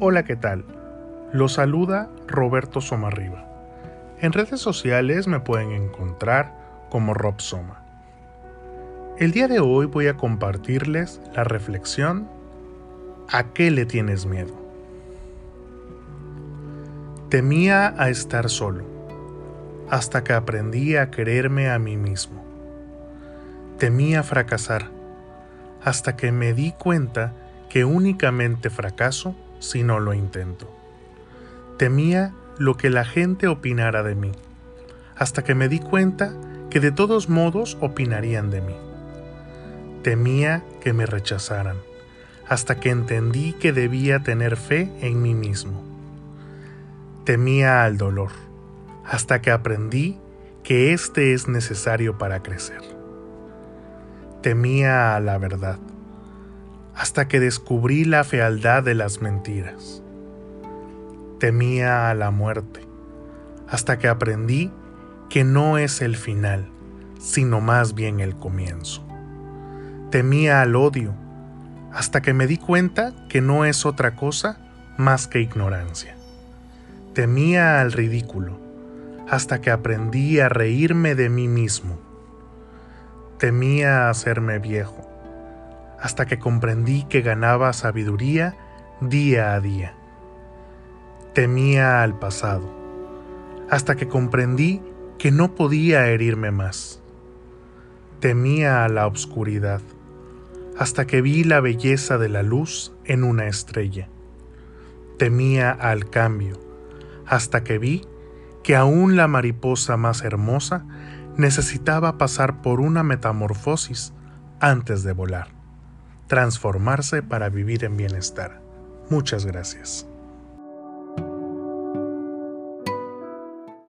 Hola, ¿qué tal? Los saluda Roberto Somarriba. En redes sociales me pueden encontrar como Rob Soma. El día de hoy voy a compartirles la reflexión ¿A qué le tienes miedo? Temía a estar solo, hasta que aprendí a quererme a mí mismo. Temía fracasar, hasta que me di cuenta que únicamente fracaso si no lo intento. Temía lo que la gente opinara de mí, hasta que me di cuenta que de todos modos opinarían de mí. Temía que me rechazaran, hasta que entendí que debía tener fe en mí mismo. Temía al dolor, hasta que aprendí que éste es necesario para crecer. Temía a la verdad, hasta que descubrí la fealdad de las mentiras. Temía a la muerte, hasta que aprendí que no es el final, sino más bien el comienzo. Temía al odio, hasta que me di cuenta que no es otra cosa más que ignorancia. Temía al ridículo, hasta que aprendí a reírme de mí mismo. Temía hacerme viejo, hasta que comprendí que ganaba sabiduría día a día. Temía al pasado, hasta que comprendí que no podía herirme más. Temía a la oscuridad, hasta que vi la belleza de la luz en una estrella. Temía al cambio, hasta que vi que aún la mariposa más hermosa necesitaba pasar por una metamorfosis antes de volar transformarse para vivir en bienestar. Muchas gracias.